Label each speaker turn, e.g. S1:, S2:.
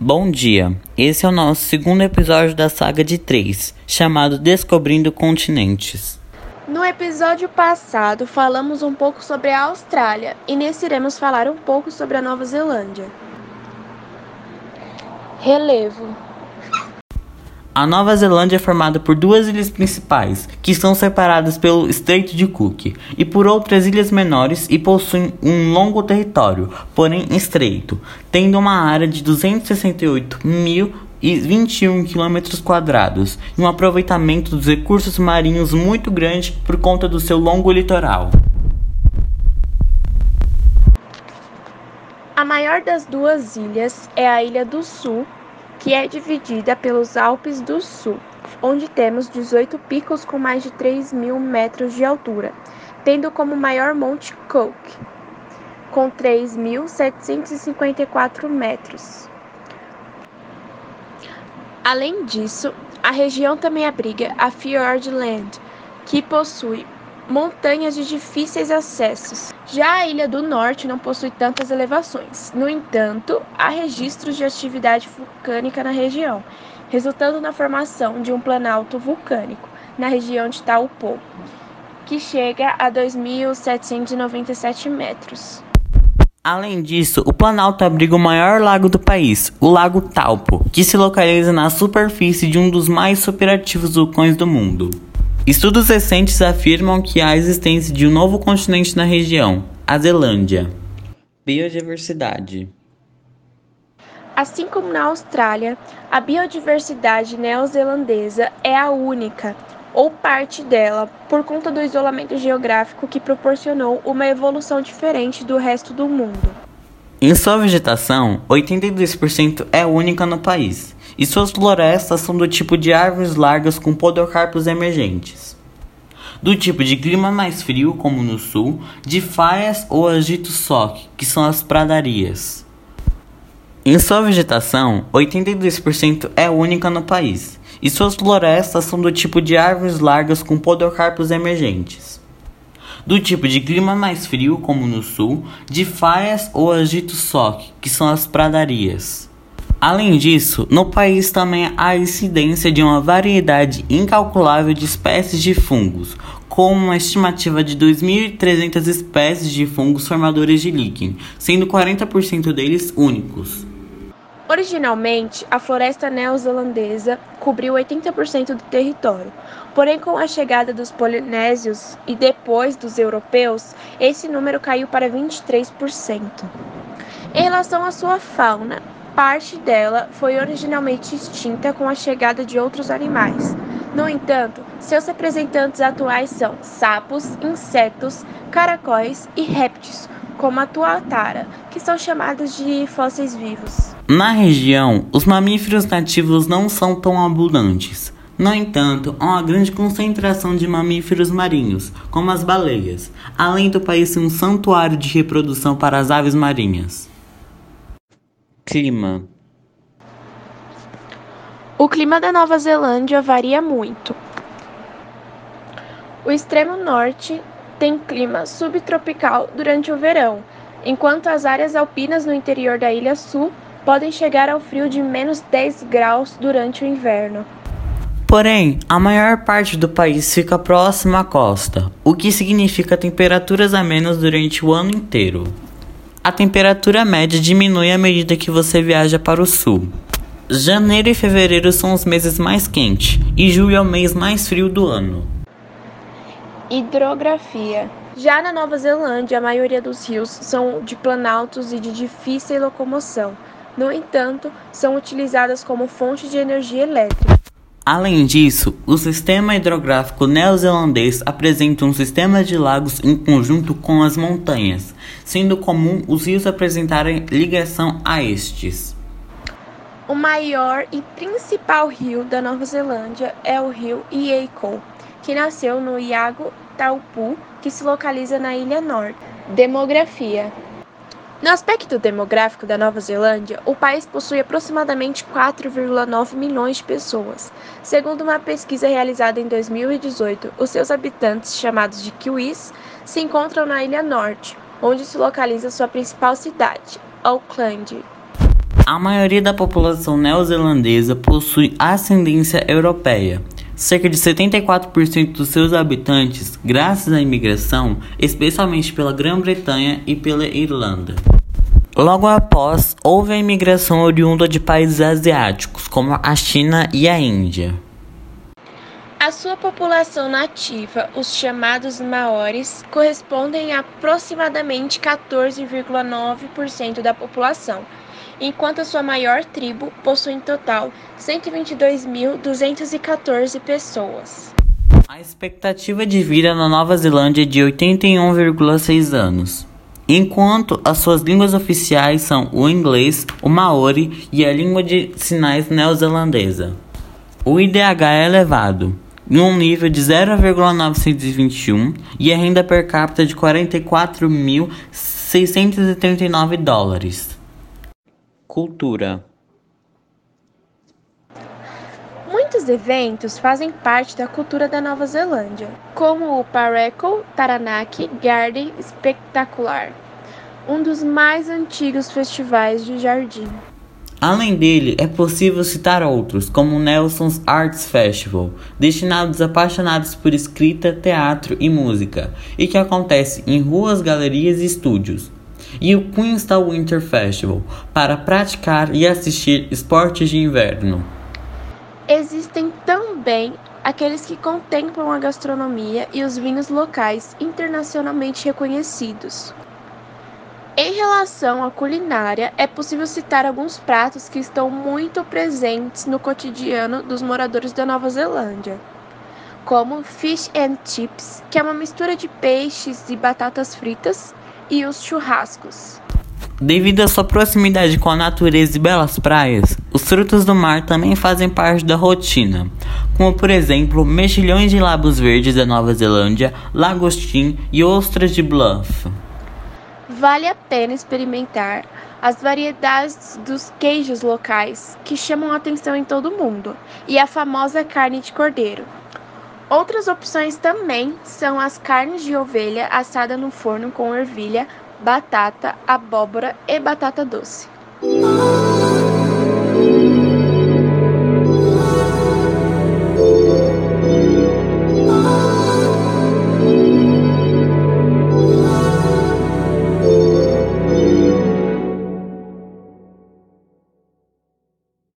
S1: Bom dia, esse é o nosso segundo episódio da saga de três, chamado Descobrindo Continentes.
S2: No episódio passado, falamos um pouco sobre a Austrália e nesse iremos falar um pouco sobre a Nova Zelândia. Relevo
S1: A Nova Zelândia é formada por duas ilhas principais, que são separadas pelo Estreito de Cook, e por outras ilhas menores e possuem um longo território, porém estreito, tendo uma área de 268.021 km quadrados e um aproveitamento dos recursos marinhos muito grande por conta do seu longo litoral.
S2: A maior das duas ilhas é a Ilha do Sul, que é dividida pelos Alpes do Sul, onde temos 18 picos com mais de 3 mil metros de altura, tendo como maior Monte Cook, com 3.754 metros. Além disso, a região também abriga a Fiordland, que possui montanhas de difíceis acessos. Já a Ilha do Norte não possui tantas elevações. No entanto, há registros de atividade vulcânica na região, resultando na formação de um planalto vulcânico na região de Taupo, que chega a 2.797 metros.
S1: Além disso, o Planalto abriga o maior lago do país, o Lago Taupo, que se localiza na superfície de um dos mais superativos vulcões do mundo. Estudos recentes afirmam que há a existência de um novo continente na região, a Zelândia. Biodiversidade.
S2: Assim como na Austrália, a biodiversidade neozelandesa é a única, ou parte dela, por conta do isolamento geográfico que proporcionou uma evolução diferente do resto do mundo.
S1: Em sua vegetação, 82% é única no país, e suas florestas são do tipo de árvores largas com podocarpos emergentes. Do tipo de clima mais frio, como no sul, de faias ou agito soque, que são as pradarias. Em sua vegetação, 82% é única no país, e suas florestas são do tipo de árvores largas com podocarpos emergentes. Do tipo de clima mais frio, como no sul, de faias ou agito soque, que são as pradarias. Além disso, no país também há incidência de uma variedade incalculável de espécies de fungos, com uma estimativa de 2.300 espécies de fungos formadores de líquen, sendo 40% deles únicos.
S2: Originalmente, a floresta neozelandesa cobriu 80% do território, porém, com a chegada dos polinésios e depois dos europeus, esse número caiu para 23%. Em relação à sua fauna, parte dela foi originalmente extinta com a chegada de outros animais. No entanto, seus representantes atuais são sapos, insetos, caracóis e répteis, como a tuatara, que são chamados de fósseis vivos.
S1: Na região, os mamíferos nativos não são tão abundantes. No entanto, há uma grande concentração de mamíferos marinhos, como as baleias, além do país ser um santuário de reprodução para as aves marinhas. Clima
S2: O clima da Nova Zelândia varia muito. O extremo norte tem clima subtropical durante o verão, enquanto as áreas alpinas no interior da Ilha Sul podem chegar ao frio de menos 10 graus durante o inverno.
S1: Porém, a maior parte do país fica próxima à costa, o que significa temperaturas amenas durante o ano inteiro. A temperatura média diminui à medida que você viaja para o sul. Janeiro e fevereiro são os meses mais quentes, e julho é o mês mais frio do ano.
S2: Hidrografia. Já na Nova Zelândia, a maioria dos rios são de planaltos e de difícil locomoção. No entanto, são utilizadas como fonte de energia elétrica.
S1: Além disso, o sistema hidrográfico neozelandês apresenta um sistema de lagos em conjunto com as montanhas, sendo comum os rios apresentarem ligação a estes.
S2: O maior e principal rio da Nova Zelândia é o rio Echo, que nasceu no Iago Taupu, que se localiza na Ilha Norte. Demografia. No aspecto demográfico da Nova Zelândia, o país possui aproximadamente 4,9 milhões de pessoas. Segundo uma pesquisa realizada em 2018, os seus habitantes, chamados de Kiwis, se encontram na Ilha Norte, onde se localiza sua principal cidade, Auckland.
S1: A maioria da população neozelandesa possui ascendência europeia. Cerca de 74% dos seus habitantes, graças à imigração, especialmente pela Grã-Bretanha e pela Irlanda. Logo após, houve a imigração oriunda de países asiáticos, como a China e a Índia.
S2: A sua população nativa, os chamados maoris, correspondem a aproximadamente 14,9% da população enquanto a sua maior tribo possui em total 122.214 pessoas.
S1: A expectativa de vida na Nova Zelândia é de 81,6 anos, enquanto as suas línguas oficiais são o inglês, o maori e a língua de sinais neozelandesa. O IDH é elevado, em um nível de 0,921 e a renda per capita de 44.639 dólares. Cultura
S2: Muitos eventos fazem parte da cultura da Nova Zelândia, como o Pareco Taranaki Garden Espetacular, um dos mais antigos festivais de jardim.
S1: Além dele, é possível citar outros, como o Nelson's Arts Festival, destinados a apaixonados por escrita, teatro e música, e que acontece em ruas, galerias e estúdios e o Queenstown Winter Festival para praticar e assistir esportes de inverno.
S2: Existem também aqueles que contemplam a gastronomia e os vinhos locais internacionalmente reconhecidos. Em relação à culinária, é possível citar alguns pratos que estão muito presentes no cotidiano dos moradores da Nova Zelândia, como fish and chips, que é uma mistura de peixes e batatas fritas, e os churrascos.
S1: Devido à sua proximidade com a natureza e belas praias, os frutos do mar também fazem parte da rotina, como por exemplo mexilhões de labos verdes da Nova Zelândia, lagostim e ostras de bluff.
S2: Vale a pena experimentar as variedades dos queijos locais que chamam a atenção em todo o mundo e a famosa carne de cordeiro. Outras opções também são as carnes de ovelha assada no forno com ervilha, batata, abóbora e batata doce.